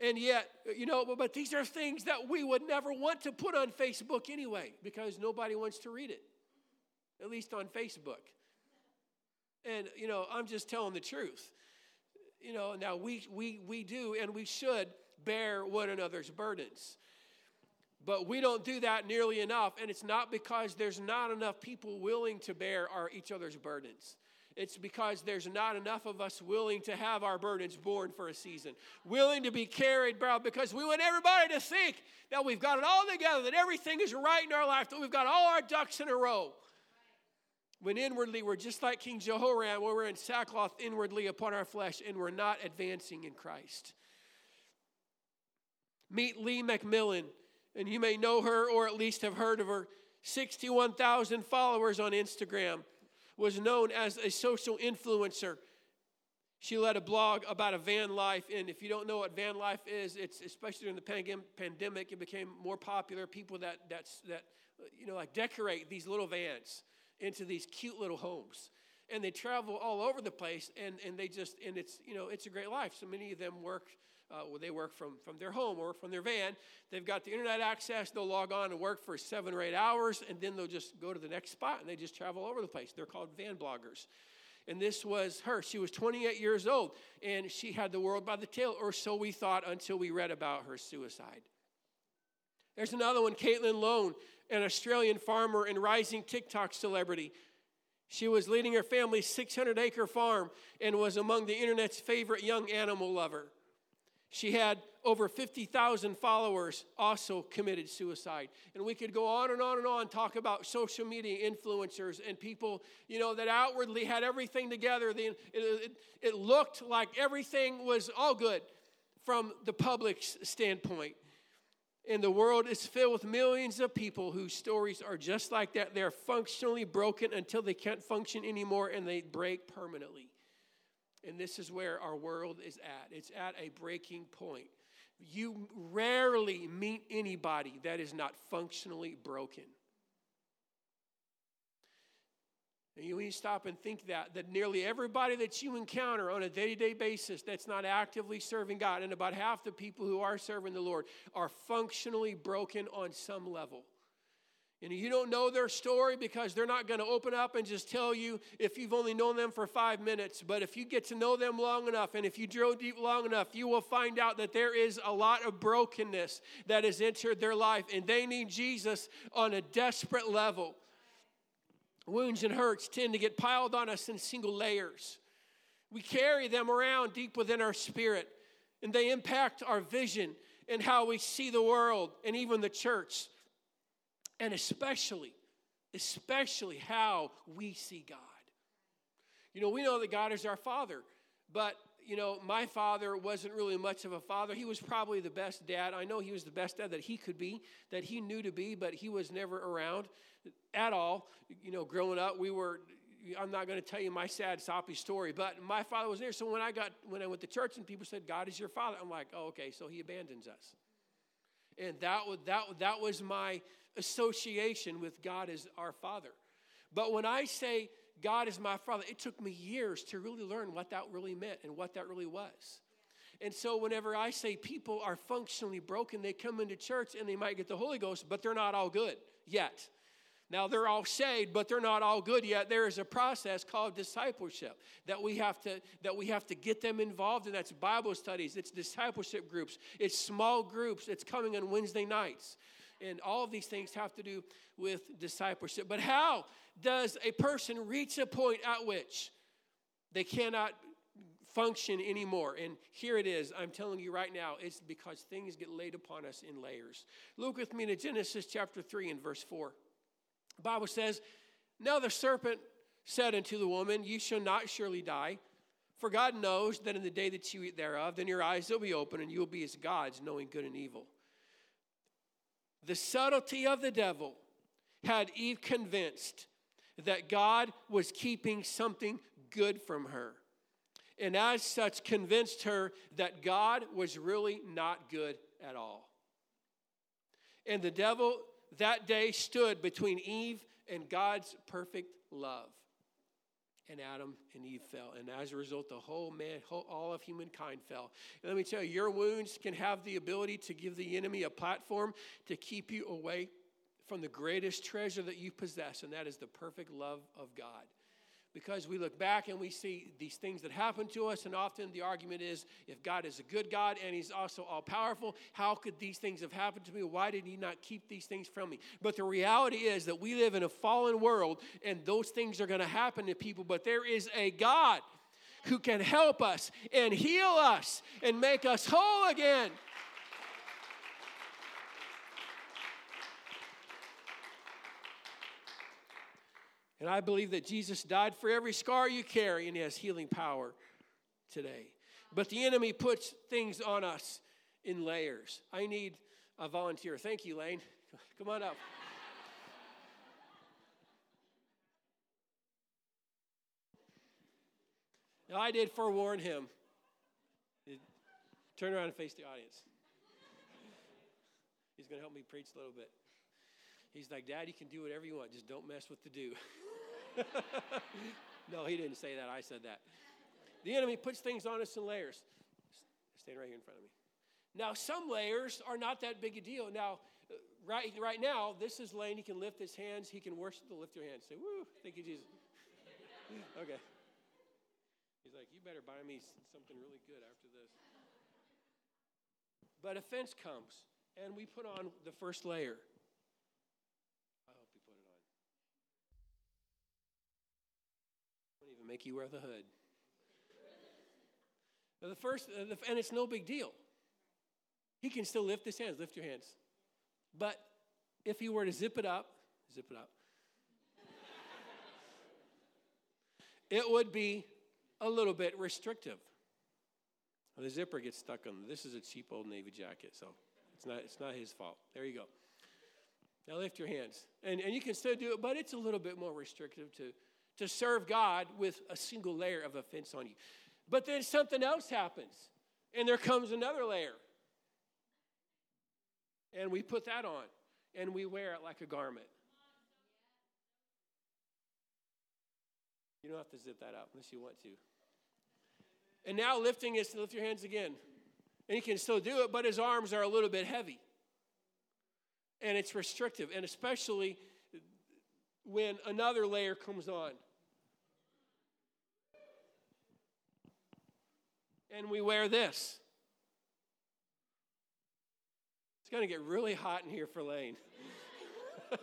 And yet, you know, but, these are things that we would never want to put on Facebook anyway because nobody wants to read it, at least on Facebook. And, you know, I'm just telling the truth. You know, now we, we, we do and we should bear one another's burdens. But we don't do that nearly enough, and it's not because there's not enough people willing to bear our each other's burdens. It's because there's not enough of us willing to have our burdens borne for a season, willing to be carried, bro, because we want everybody to think that we've got it all together, that everything is right in our life, that we've got all our ducks in a row. When inwardly we're just like King Jehoram, where we're in sackcloth inwardly upon our flesh and we're not advancing in Christ. Meet Lee McMillan, and you may know her or at least have heard of her. 61,000 followers on Instagram was known as a social influencer. She led a blog about a van life, and if you don't know what van life is, it's especially during the pandemic, it became more popular. People that that's, that you know like decorate these little vans into these cute little homes, and they travel all over the place, and and they just and it's you know it's a great life. So many of them work uh, they work from, from their home or from their van. They've got the internet access. They'll log on and work for seven or eight hours, and then they'll just go to the next spot and they just travel all over the place. They're called van bloggers. And this was her. She was 28 years old, and she had the world by the tail, or so we thought until we read about her suicide. There's another one, Caitlin Lone, an Australian farmer and rising TikTok celebrity. She was leading her family's 600 acre farm and was among the internet's favorite young animal lover. She had over 50,000 followers also committed suicide. And we could go on and on and on, talk about social media influencers and people, you know, that outwardly had everything together. It, it, it looked like everything was all good from the public's standpoint. And the world is filled with millions of people whose stories are just like that. They're functionally broken until they can't function anymore and they break permanently. And this is where our world is at. It's at a breaking point. You rarely meet anybody that is not functionally broken. And you need to stop and think that that nearly everybody that you encounter on a day-to-day basis that's not actively serving God, and about half the people who are serving the Lord are functionally broken on some level. And you don't know their story because they're not going to open up and just tell you if you've only known them for five minutes. But if you get to know them long enough and if you drill deep long enough, you will find out that there is a lot of brokenness that has entered their life and they need Jesus on a desperate level. Wounds and hurts tend to get piled on us in single layers. We carry them around deep within our spirit and they impact our vision and how we see the world and even the church and especially, especially how we see God. You know, we know that God is our Father, but you know, my father wasn't really much of a father. He was probably the best dad. I know he was the best dad that he could be, that he knew to be, but he was never around at all. You know, growing up, we were. I'm not going to tell you my sad, soppy story, but my father was there. So when I got when I went to church and people said, "God is your father," I'm like, "Oh, okay." So he abandons us, and that was that that was my association with God as our Father. But when I say God is my Father, it took me years to really learn what that really meant and what that really was. And so, whenever I say people are functionally broken, they come into church and they might get the Holy Ghost, but they're not all good yet. Now, they're all saved, but they're not all good yet. There is a process called discipleship that we have to, that we have to get them involved in. That's Bible studies, it's discipleship groups, it's small groups, it's coming on Wednesday nights and all of these things have to do with discipleship. But how does a person reach a point at which they cannot function anymore? And here it is. I'm telling you right now, it's because things get laid upon us in layers. Look with me to Genesis chapter 3 and verse 4. The Bible says, Now the serpent said unto the woman, You shall not surely die. For God knows that in the day that you eat thereof, then your eyes will be open, and you will be as gods, knowing good and evil. The subtlety of the devil had Eve convinced that God was keeping something good from her. And as such, convinced her that God was really not good at all. And the devil that day stood between Eve and God's perfect love. And Adam and Eve fell. And as a result, the whole man, whole, all of humankind fell. And let me tell you, your wounds can have the ability to give the enemy a platform to keep you away from the greatest treasure that you possess, and that is the perfect love of God because we look back and we see these things that happen to us, and often the argument is if God is a good God and He's also all powerful, how could these things have happened to me? Why did He not keep these things from me? But the reality is that we live in a fallen world, and those things are going to happen to people, but there is a God who can help us and heal us and make us whole again. And I believe that Jesus died for every scar you carry and he has healing power today. But the enemy puts things on us in layers. I need a volunteer. Thank you, Lane. Come on up. Now, I did forewarn him. Turn around and face the audience. He's going to help me preach a little bit. He's like, Dad, you can do whatever you want, just don't mess with the do. no, he didn't say that. I said that. The enemy puts things on us in layers. Stand right here in front of me. Now, some layers are not that big a deal. Now, uh, right, right now, this is Lane. He can lift his hands. He can worship. Lift your hands. Say, woo, thank you, Jesus. okay. He's like, you better buy me something really good after this. But offense comes, and we put on the first layer. Make you wear the hood. The first, uh, and it's no big deal. He can still lift his hands. Lift your hands. But if he were to zip it up, zip it up, it would be a little bit restrictive. The zipper gets stuck on. This is a cheap old navy jacket, so it's not it's not his fault. There you go. Now lift your hands, and and you can still do it, but it's a little bit more restrictive to to serve God with a single layer of offense on you. But then something else happens, and there comes another layer. And we put that on, and we wear it like a garment. You don't have to zip that up unless you want to. And now lifting is to lift your hands again. And he can still do it, but his arms are a little bit heavy. And it's restrictive, and especially when another layer comes on. And we wear this. It's going to get really hot in here for Lane.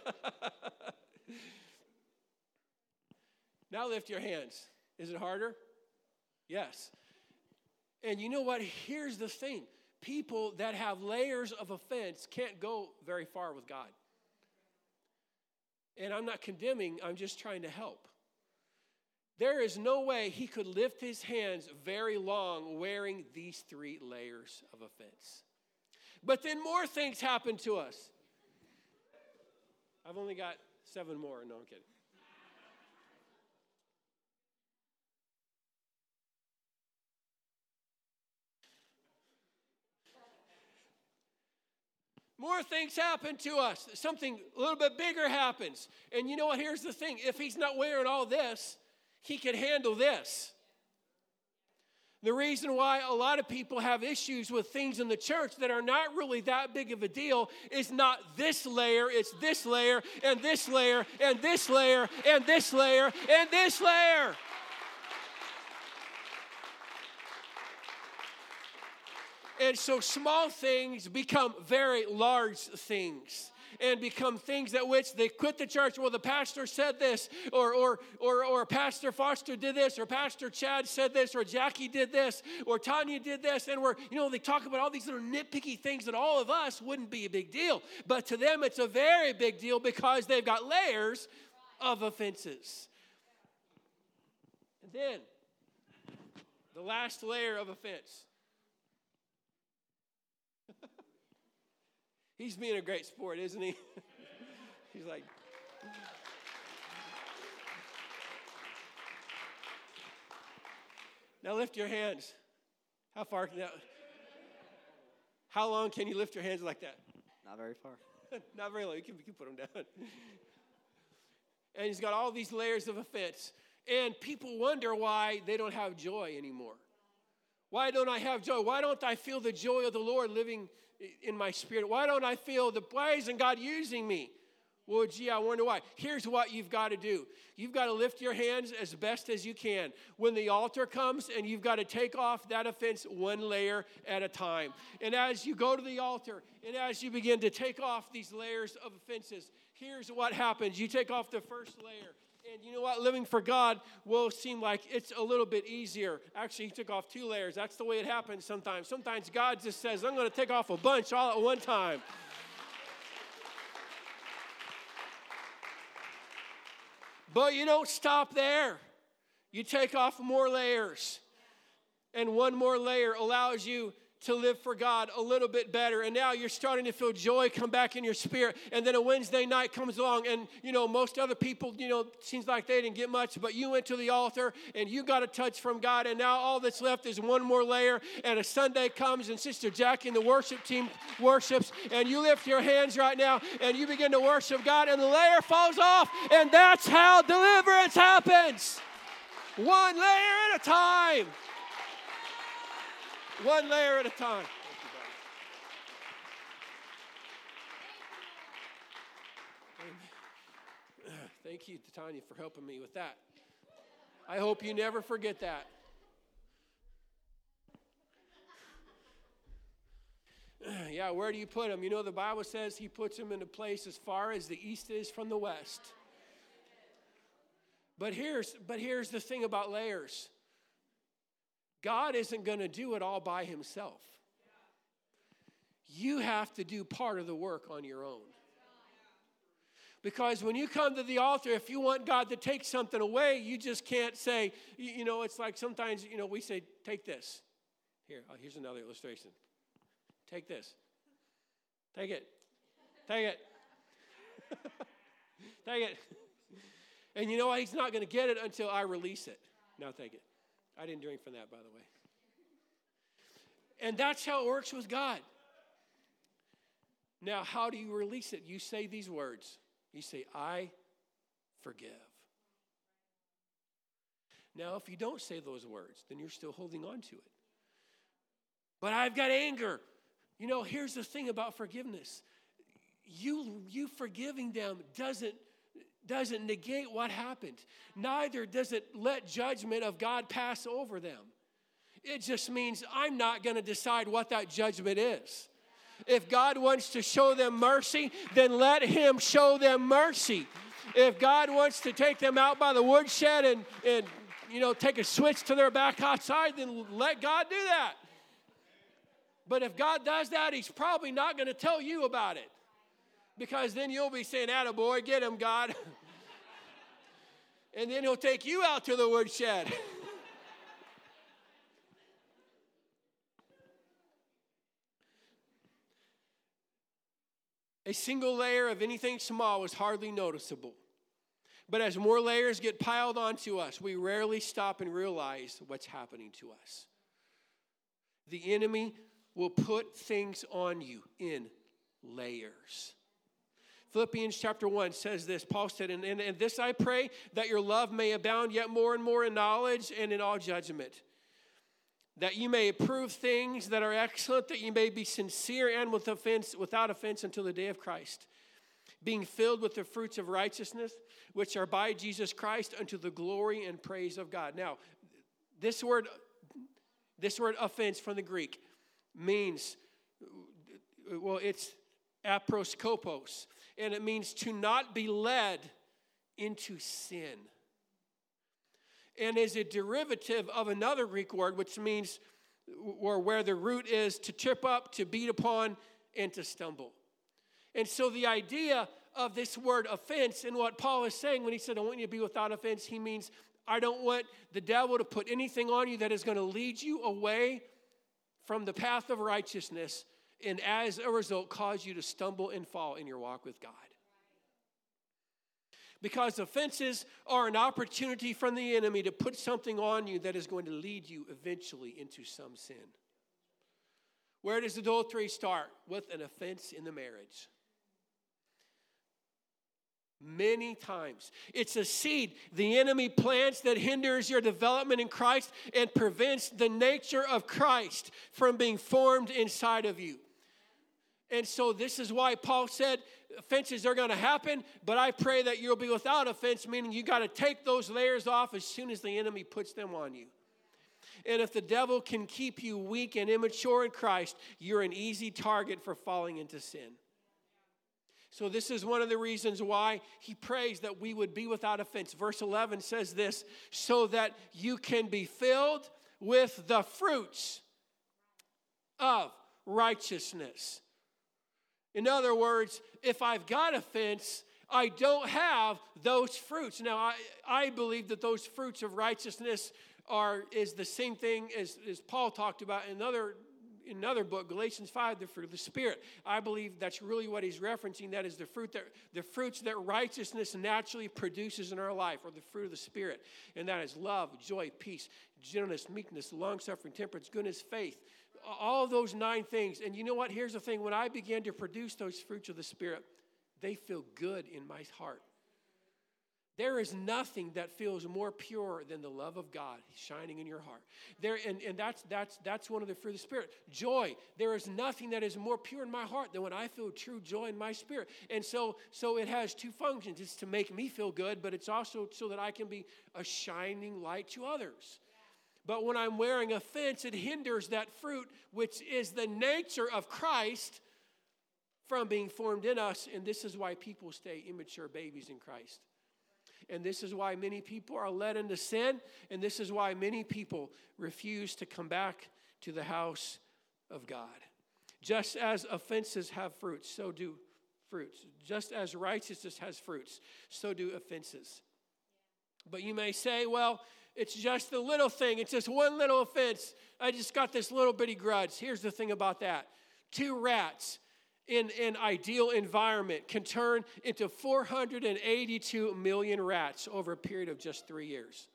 now lift your hands. Is it harder? Yes. And you know what? Here's the thing people that have layers of offense can't go very far with God. And I'm not condemning, I'm just trying to help. There is no way he could lift his hands very long wearing these three layers of offense. But then more things happen to us. I've only got seven more. No, I'm kidding. More things happen to us. Something a little bit bigger happens. And you know what? Here's the thing if he's not wearing all this, he could handle this. The reason why a lot of people have issues with things in the church that are not really that big of a deal is not this layer, it's this layer, and this layer, and this layer, and this layer, and this layer. And so small things become very large things and become things that which they quit the church. Well, the pastor said this, or, or, or, or Pastor Foster did this, or Pastor Chad said this, or Jackie did this, or Tanya did this. And we're, you know, they talk about all these little nitpicky things that all of us wouldn't be a big deal. But to them, it's a very big deal because they've got layers of offenses. And then, the last layer of offense He's being a great sport, isn't he? He's like, now lift your hands. How far can that? How long can you lift your hands like that? Not very far. Not very long. You can, you can put them down. and he's got all these layers of offense. And people wonder why they don't have joy anymore. Why don't I have joy? Why don't I feel the joy of the Lord living in my spirit? Why don't I feel the, why isn't God using me? Well, gee, I wonder why. Here's what you've got to do you've got to lift your hands as best as you can when the altar comes, and you've got to take off that offense one layer at a time. And as you go to the altar, and as you begin to take off these layers of offenses, here's what happens you take off the first layer. And you know what? Living for God will seem like it's a little bit easier. Actually, he took off two layers. That's the way it happens sometimes. Sometimes God just says, I'm going to take off a bunch all at one time. But you don't stop there. You take off more layers. And one more layer allows you to live for God a little bit better. And now you're starting to feel joy come back in your spirit. And then a Wednesday night comes along, and you know, most other people, you know, seems like they didn't get much, but you went to the altar and you got a touch from God. And now all that's left is one more layer. And a Sunday comes, and Sister Jackie and the worship team worships, and you lift your hands right now and you begin to worship God, and the layer falls off. And that's how deliverance happens. One layer at a time. One layer at a time. Thank you, Tanya, for helping me with that. I hope you never forget that. Yeah, where do you put him? You know, the Bible says he puts him in a place as far as the east is from the west. But here's, but here's the thing about layers God isn't going to do it all by himself. You have to do part of the work on your own. Because when you come to the altar, if you want God to take something away, you just can't say, you know, it's like sometimes, you know, we say, take this. Here, oh, here's another illustration. Take this. Take it. Take it. take it. And you know what? He's not going to get it until I release it. Now take it. I didn't drink from that, by the way. And that's how it works with God. Now, how do you release it? You say these words. You say, I forgive. Now, if you don't say those words, then you're still holding on to it. But I've got anger. You know, here's the thing about forgiveness. You you forgiving them doesn't doesn't negate what happened. Neither does it let judgment of God pass over them. It just means I'm not going to decide what that judgment is. If God wants to show them mercy, then let Him show them mercy. If God wants to take them out by the woodshed and, and you know, take a switch to their back outside, then let God do that. But if God does that, He's probably not going to tell you about it because then you'll be saying, Attaboy, get him, God. and then he'll take you out to the woodshed. A single layer of anything small is hardly noticeable. But as more layers get piled onto us, we rarely stop and realize what's happening to us. The enemy will put things on you in layers. Philippians chapter 1 says this Paul said, and, and, and this I pray that your love may abound yet more and more in knowledge and in all judgment, that you may approve things that are excellent, that you may be sincere and with offense, without offense until the day of Christ, being filled with the fruits of righteousness, which are by Jesus Christ unto the glory and praise of God. Now, this word, this word offense from the Greek means, well, it's aproskopos and it means to not be led into sin. And is a derivative of another Greek word, which means, or where the root is to trip up, to beat upon, and to stumble. And so the idea of this word offense and what Paul is saying when he said, I want you to be without offense, he means, I don't want the devil to put anything on you that is going to lead you away from the path of righteousness and as a result, cause you to stumble and fall in your walk with God. Because offenses are an opportunity from the enemy to put something on you that is going to lead you eventually into some sin. Where does adultery start? With an offense in the marriage. Many times. It's a seed the enemy plants that hinders your development in Christ and prevents the nature of Christ from being formed inside of you. And so, this is why Paul said offenses are going to happen, but I pray that you'll be without offense, meaning you got to take those layers off as soon as the enemy puts them on you. And if the devil can keep you weak and immature in Christ, you're an easy target for falling into sin. So, this is one of the reasons why he prays that we would be without offense. Verse 11 says this so that you can be filled with the fruits of righteousness. In other words, if I've got offense, I don't have those fruits. Now, I, I believe that those fruits of righteousness are is the same thing as, as Paul talked about in another in another book, Galatians 5, the fruit of the Spirit. I believe that's really what he's referencing. That is the fruit that the fruits that righteousness naturally produces in our life, or the fruit of the Spirit. And that is love, joy, peace, gentleness, meekness, long suffering, temperance, goodness, faith. All those nine things. And you know what? Here's the thing when I began to produce those fruits of the Spirit, they feel good in my heart. There is nothing that feels more pure than the love of God shining in your heart. There, and, and that's, that's, that's one of the fruit of the Spirit. Joy. There is nothing that is more pure in my heart than when I feel true joy in my spirit. And so, so it has two functions. It's to make me feel good, but it's also so that I can be a shining light to others. But when I'm wearing offense, it hinders that fruit, which is the nature of Christ, from being formed in us. And this is why people stay immature babies in Christ. And this is why many people are led into sin. And this is why many people refuse to come back to the house of God. Just as offenses have fruits, so do fruits. Just as righteousness has fruits, so do offenses. But you may say, well, it's just a little thing. It's just one little offense. I just got this little bitty grudge. Here's the thing about that two rats in an ideal environment can turn into 482 million rats over a period of just three years.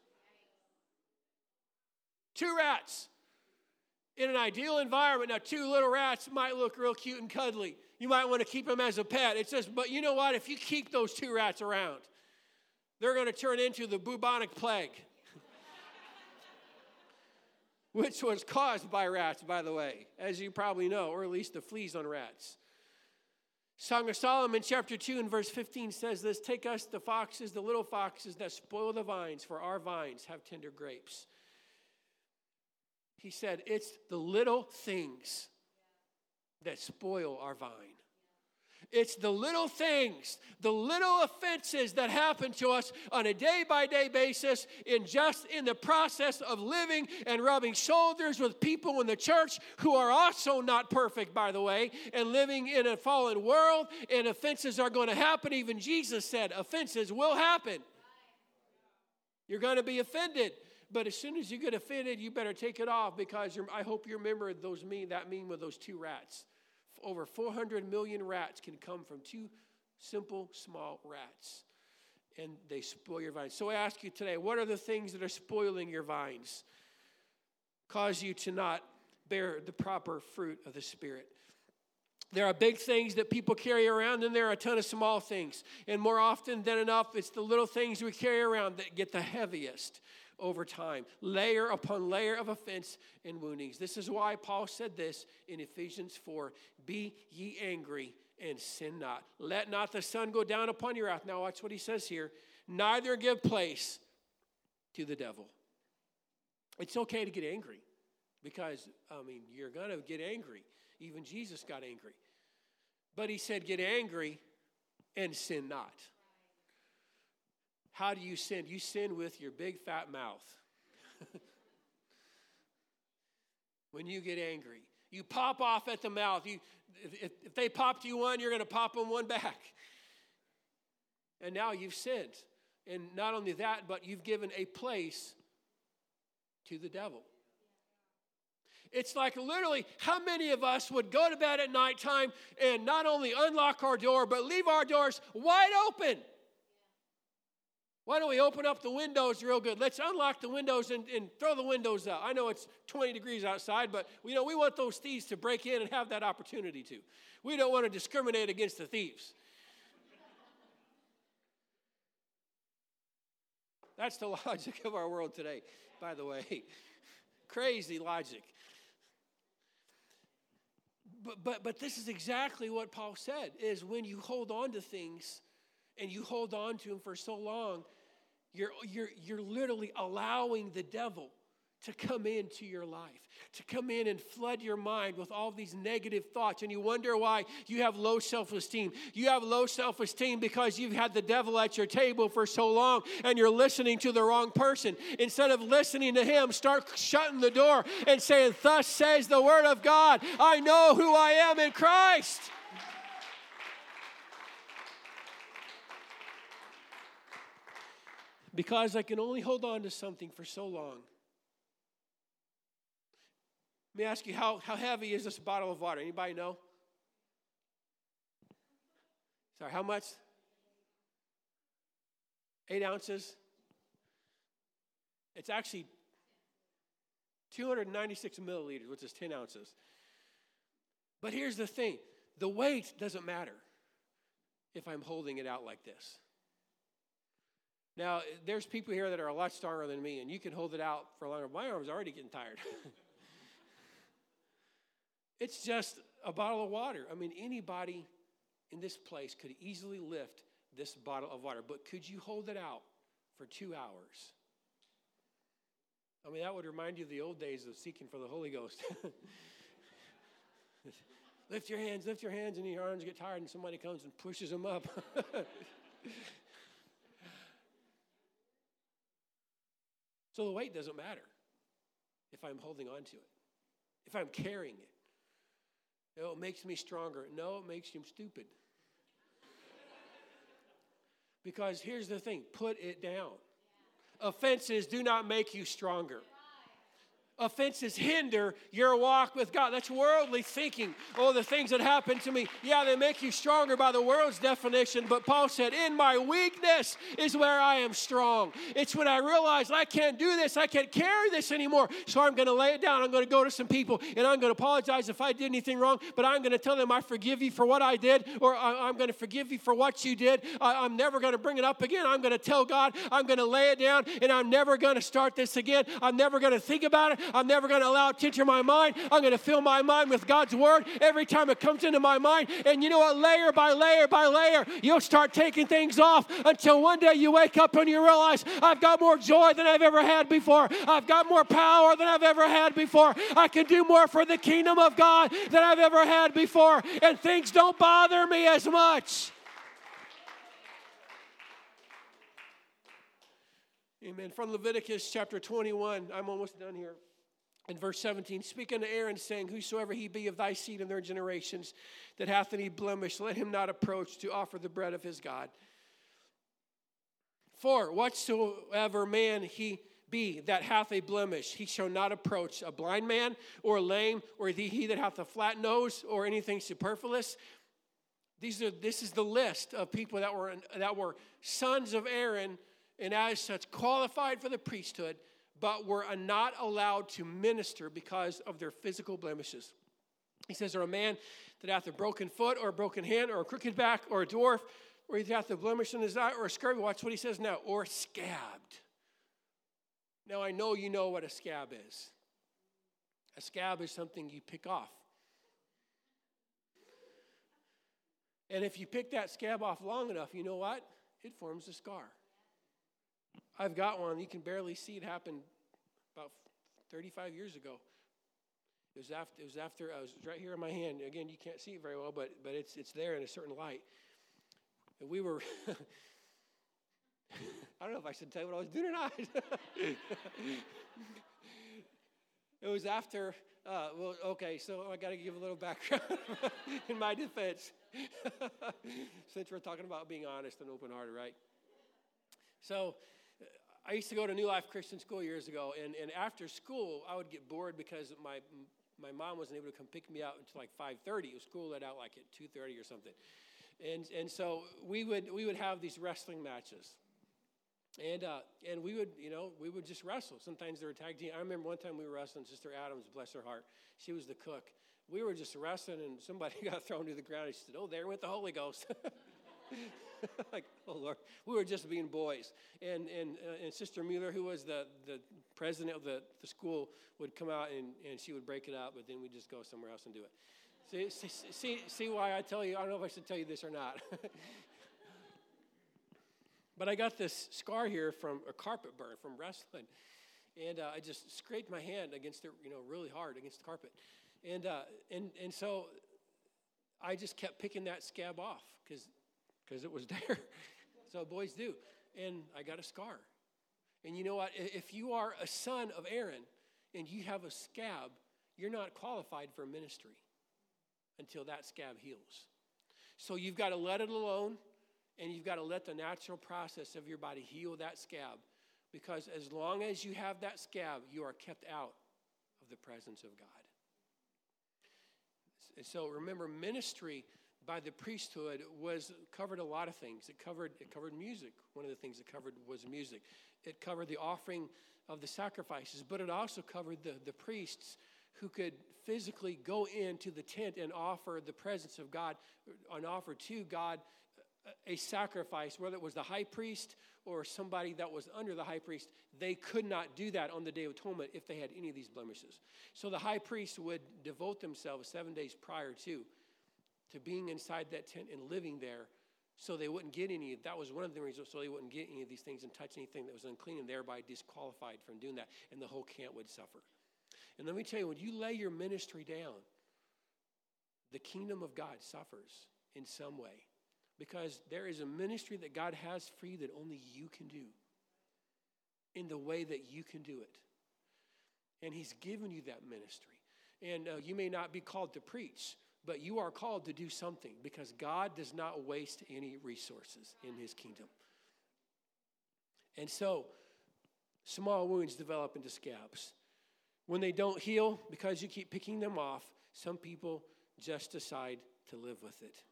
Two rats in an ideal environment. Now, two little rats might look real cute and cuddly. You might want to keep them as a pet. It says, but you know what? If you keep those two rats around, they're going to turn into the bubonic plague, which was caused by rats, by the way, as you probably know, or at least the fleas on rats. Song of Solomon, chapter 2, and verse 15 says this Take us the foxes, the little foxes that spoil the vines, for our vines have tender grapes. He said, It's the little things that spoil our vine. It's the little things, the little offenses that happen to us on a day by day basis, in just in the process of living and rubbing shoulders with people in the church who are also not perfect, by the way, and living in a fallen world. And offenses are going to happen. Even Jesus said, offenses will happen. You're going to be offended. But as soon as you get offended, you better take it off because I hope you remember those meme, that meme with those two rats over 400 million rats can come from two simple, small rats. And they spoil your vines. So I ask you today what are the things that are spoiling your vines? Cause you to not bear the proper fruit of the Spirit. There are big things that people carry around, and there are a ton of small things. And more often than enough, it's the little things we carry around that get the heaviest over time, layer upon layer of offense and woundings. This is why Paul said this in Ephesians 4 Be ye angry and sin not. Let not the sun go down upon your wrath. Now, watch what he says here. Neither give place to the devil. It's okay to get angry because, I mean, you're going to get angry. Even Jesus got angry. But he said, Get angry and sin not. How do you sin? You sin with your big fat mouth. when you get angry, you pop off at the mouth. You, if, if they popped you one, you're going to pop them one back. And now you've sinned. And not only that, but you've given a place to the devil. It's like literally, how many of us would go to bed at nighttime and not only unlock our door, but leave our doors wide open? Why don't we open up the windows real good? Let's unlock the windows and, and throw the windows out. I know it's 20 degrees outside, but you know, we want those thieves to break in and have that opportunity to. We don't want to discriminate against the thieves. That's the logic of our world today, by the way. Crazy logic. But, but, but this is exactly what Paul said is when you hold on to things and you hold on to them for so long, you're, you're, you're literally allowing the devil to come into your life, to come in and flood your mind with all these negative thoughts. And you wonder why you have low self esteem. You have low self esteem because you've had the devil at your table for so long and you're listening to the wrong person. Instead of listening to him, start shutting the door and saying, Thus says the word of God, I know who I am in Christ. Because I can only hold on to something for so long. Let me ask you, how, how heavy is this bottle of water? Anybody know? Sorry, how much? Eight ounces. It's actually 296 milliliters, which is 10 ounces. But here's the thing the weight doesn't matter if I'm holding it out like this. Now, there's people here that are a lot stronger than me, and you can hold it out for longer. My arm's already getting tired. It's just a bottle of water. I mean, anybody in this place could easily lift this bottle of water, but could you hold it out for two hours? I mean, that would remind you of the old days of seeking for the Holy Ghost. lift your hands, lift your hands, and your arms get tired, and somebody comes and pushes them up. so the weight doesn't matter if I'm holding on to it, if I'm carrying it. No, it makes me stronger. No, it makes him stupid. because here's the thing put it down. Offenses do not make you stronger offenses hinder your walk with God. That's worldly thinking. Oh, the things that happen to me, yeah, they make you stronger by the world's definition. But Paul said, In my weakness is where I am strong. It's when I realize I can't do this, I can't carry this anymore. So I'm going to lay it down. I'm going to go to some people and I'm going to apologize if I did anything wrong, but I'm going to tell them I forgive you for what I did, or I'm going to forgive you for what you did. I'm never going to bring it up again. I'm going to tell God, I'm going to lay it down, and I'm never going to start this again. I'm never going to think about it. I'm never going to allow it to enter my mind. I'm going to fill my mind with God's word every time it comes into my mind. And you know what? Layer by layer by layer, you'll start taking things off until one day you wake up and you realize, I've got more joy than I've ever had before. I've got more power than I've ever had before. I can do more for the kingdom of God than I've ever had before. And things don't bother me as much. Amen. From Leviticus chapter 21, I'm almost done here in verse 17, speak unto Aaron, saying, Whosoever he be of thy seed in their generations that hath any blemish, let him not approach to offer the bread of his God. For whatsoever man he be that hath a blemish, he shall not approach a blind man or lame or he that hath a flat nose or anything superfluous. These are, this is the list of people that were, that were sons of Aaron and as such qualified for the priesthood but were not allowed to minister because of their physical blemishes. He says, Or a man that hath a broken foot, or a broken hand, or a crooked back, or a dwarf, or he hath a blemish in his eye, or a scurvy. Watch what he says now, or scabbed. Now, I know you know what a scab is. A scab is something you pick off. And if you pick that scab off long enough, you know what? It forms a scar. I've got one. You can barely see it happen about 35 years ago. It was after, it was after I was right here in my hand. Again, you can't see it very well, but, but it's, it's there in a certain light. And we were, I don't know if I should tell you what I was doing or not. it was after, uh, well, okay, so I got to give a little background in my defense. Since we're talking about being honest and open hearted, right? So, I used to go to New Life Christian School years ago, and, and after school, I would get bored because my, my mom wasn't able to come pick me out until like 5.30. It was school let out like at 2.30 or something. And, and so we would, we would have these wrestling matches. And, uh, and we would, you know, we would just wrestle. Sometimes they were tag team. I remember one time we were wrestling, Sister Adams, bless her heart. She was the cook. We were just wrestling, and somebody got thrown to the ground. She said, oh, there went the Holy Ghost. like, oh Lord, we were just being boys. And and uh, and Sister Mueller, who was the the president of the, the school, would come out and, and she would break it up, but then we'd just go somewhere else and do it. See, see, see, see why I tell you, I don't know if I should tell you this or not. but I got this scar here from a carpet burn from wrestling. And uh, I just scraped my hand against it, you know, really hard against the carpet. And, uh, and, and so I just kept picking that scab off because it was there. so boys do. And I got a scar. And you know what? If you are a son of Aaron and you have a scab, you're not qualified for ministry until that scab heals. So you've got to let it alone and you've got to let the natural process of your body heal that scab because as long as you have that scab, you are kept out of the presence of God. So remember, ministry by the priesthood was covered a lot of things. It covered it covered music. One of the things it covered was music. It covered the offering of the sacrifices, but it also covered the, the priests who could physically go into the tent and offer the presence of God, an offer to God a sacrifice, whether it was the high priest or somebody that was under the high priest, they could not do that on the Day of Atonement if they had any of these blemishes. So the high priest would devote themselves seven days prior to to being inside that tent and living there so they wouldn't get any that was one of the reasons so they wouldn't get any of these things and touch anything that was unclean and thereby disqualified from doing that and the whole camp would suffer and let me tell you when you lay your ministry down the kingdom of god suffers in some way because there is a ministry that God has for you that only you can do in the way that you can do it. And He's given you that ministry. And uh, you may not be called to preach, but you are called to do something because God does not waste any resources in His kingdom. And so, small wounds develop into scabs. When they don't heal, because you keep picking them off, some people just decide to live with it.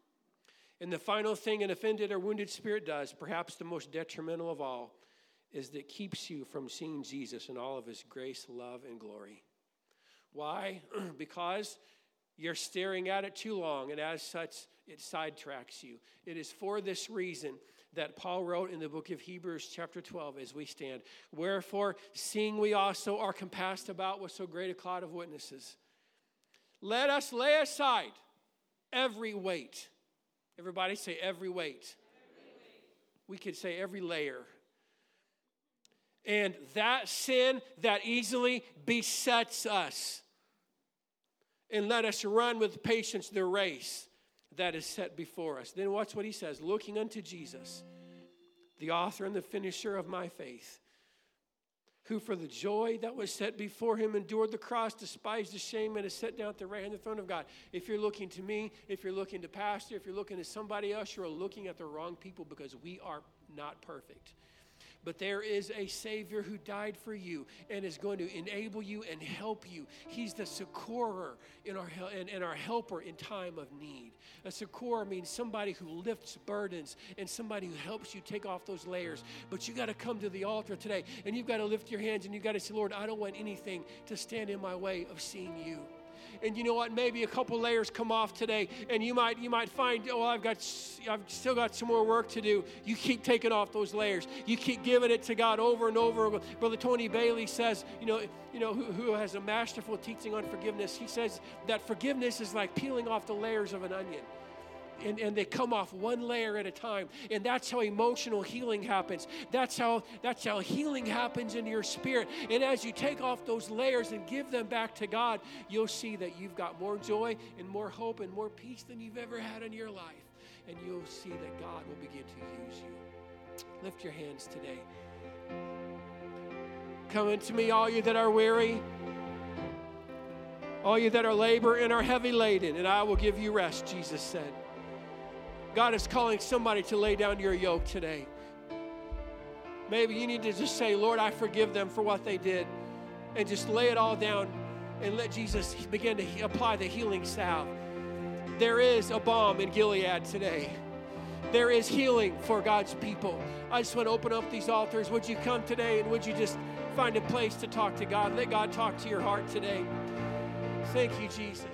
And the final thing an offended or wounded spirit does, perhaps the most detrimental of all, is that keeps you from seeing Jesus in all of his grace, love, and glory. Why? because you're staring at it too long, and as such, it sidetracks you. It is for this reason that Paul wrote in the book of Hebrews, chapter 12, as we stand. Wherefore, seeing we also are compassed about with so great a cloud of witnesses, let us lay aside every weight Everybody say every weight. every weight. We could say every layer. And that sin that easily besets us. And let us run with patience the race that is set before us. Then watch what he says looking unto Jesus, the author and the finisher of my faith who for the joy that was set before him endured the cross, despised the shame, and is set down at the right hand of the throne of God. If you're looking to me, if you're looking to pastor, if you're looking to somebody else, you're looking at the wrong people because we are not perfect. But there is a Savior who died for you and is going to enable you and help you. He's the succorer in our, and, and our helper in time of need. A succorer means somebody who lifts burdens and somebody who helps you take off those layers. But you got to come to the altar today and you've got to lift your hands and you've got to say, Lord, I don't want anything to stand in my way of seeing you and you know what maybe a couple layers come off today and you might you might find oh i've got i've still got some more work to do. You keep taking off those layers. You keep giving it to god over and over. Brother tony bailey says you know you know who, who has a masterful teaching on forgiveness? He says that forgiveness is like peeling off the layers of an onion and, and they come off one layer at a time. And that's how emotional healing happens. That's how that's how healing happens in your spirit. And as you take off those layers and give them back to God, you'll see that you've got more joy and more hope and more peace than you've ever had in your life. And you'll see that God will begin to use you. Lift your hands today. Come unto me, all you that are weary, all you that are labor and are heavy laden, and I will give you rest, Jesus said. God is calling somebody to lay down your yoke today. Maybe you need to just say, Lord, I forgive them for what they did, and just lay it all down and let Jesus begin to apply the healing salve. There is a balm in Gilead today. There is healing for God's people. I just want to open up these altars. Would you come today and would you just find a place to talk to God? Let God talk to your heart today. Thank you, Jesus.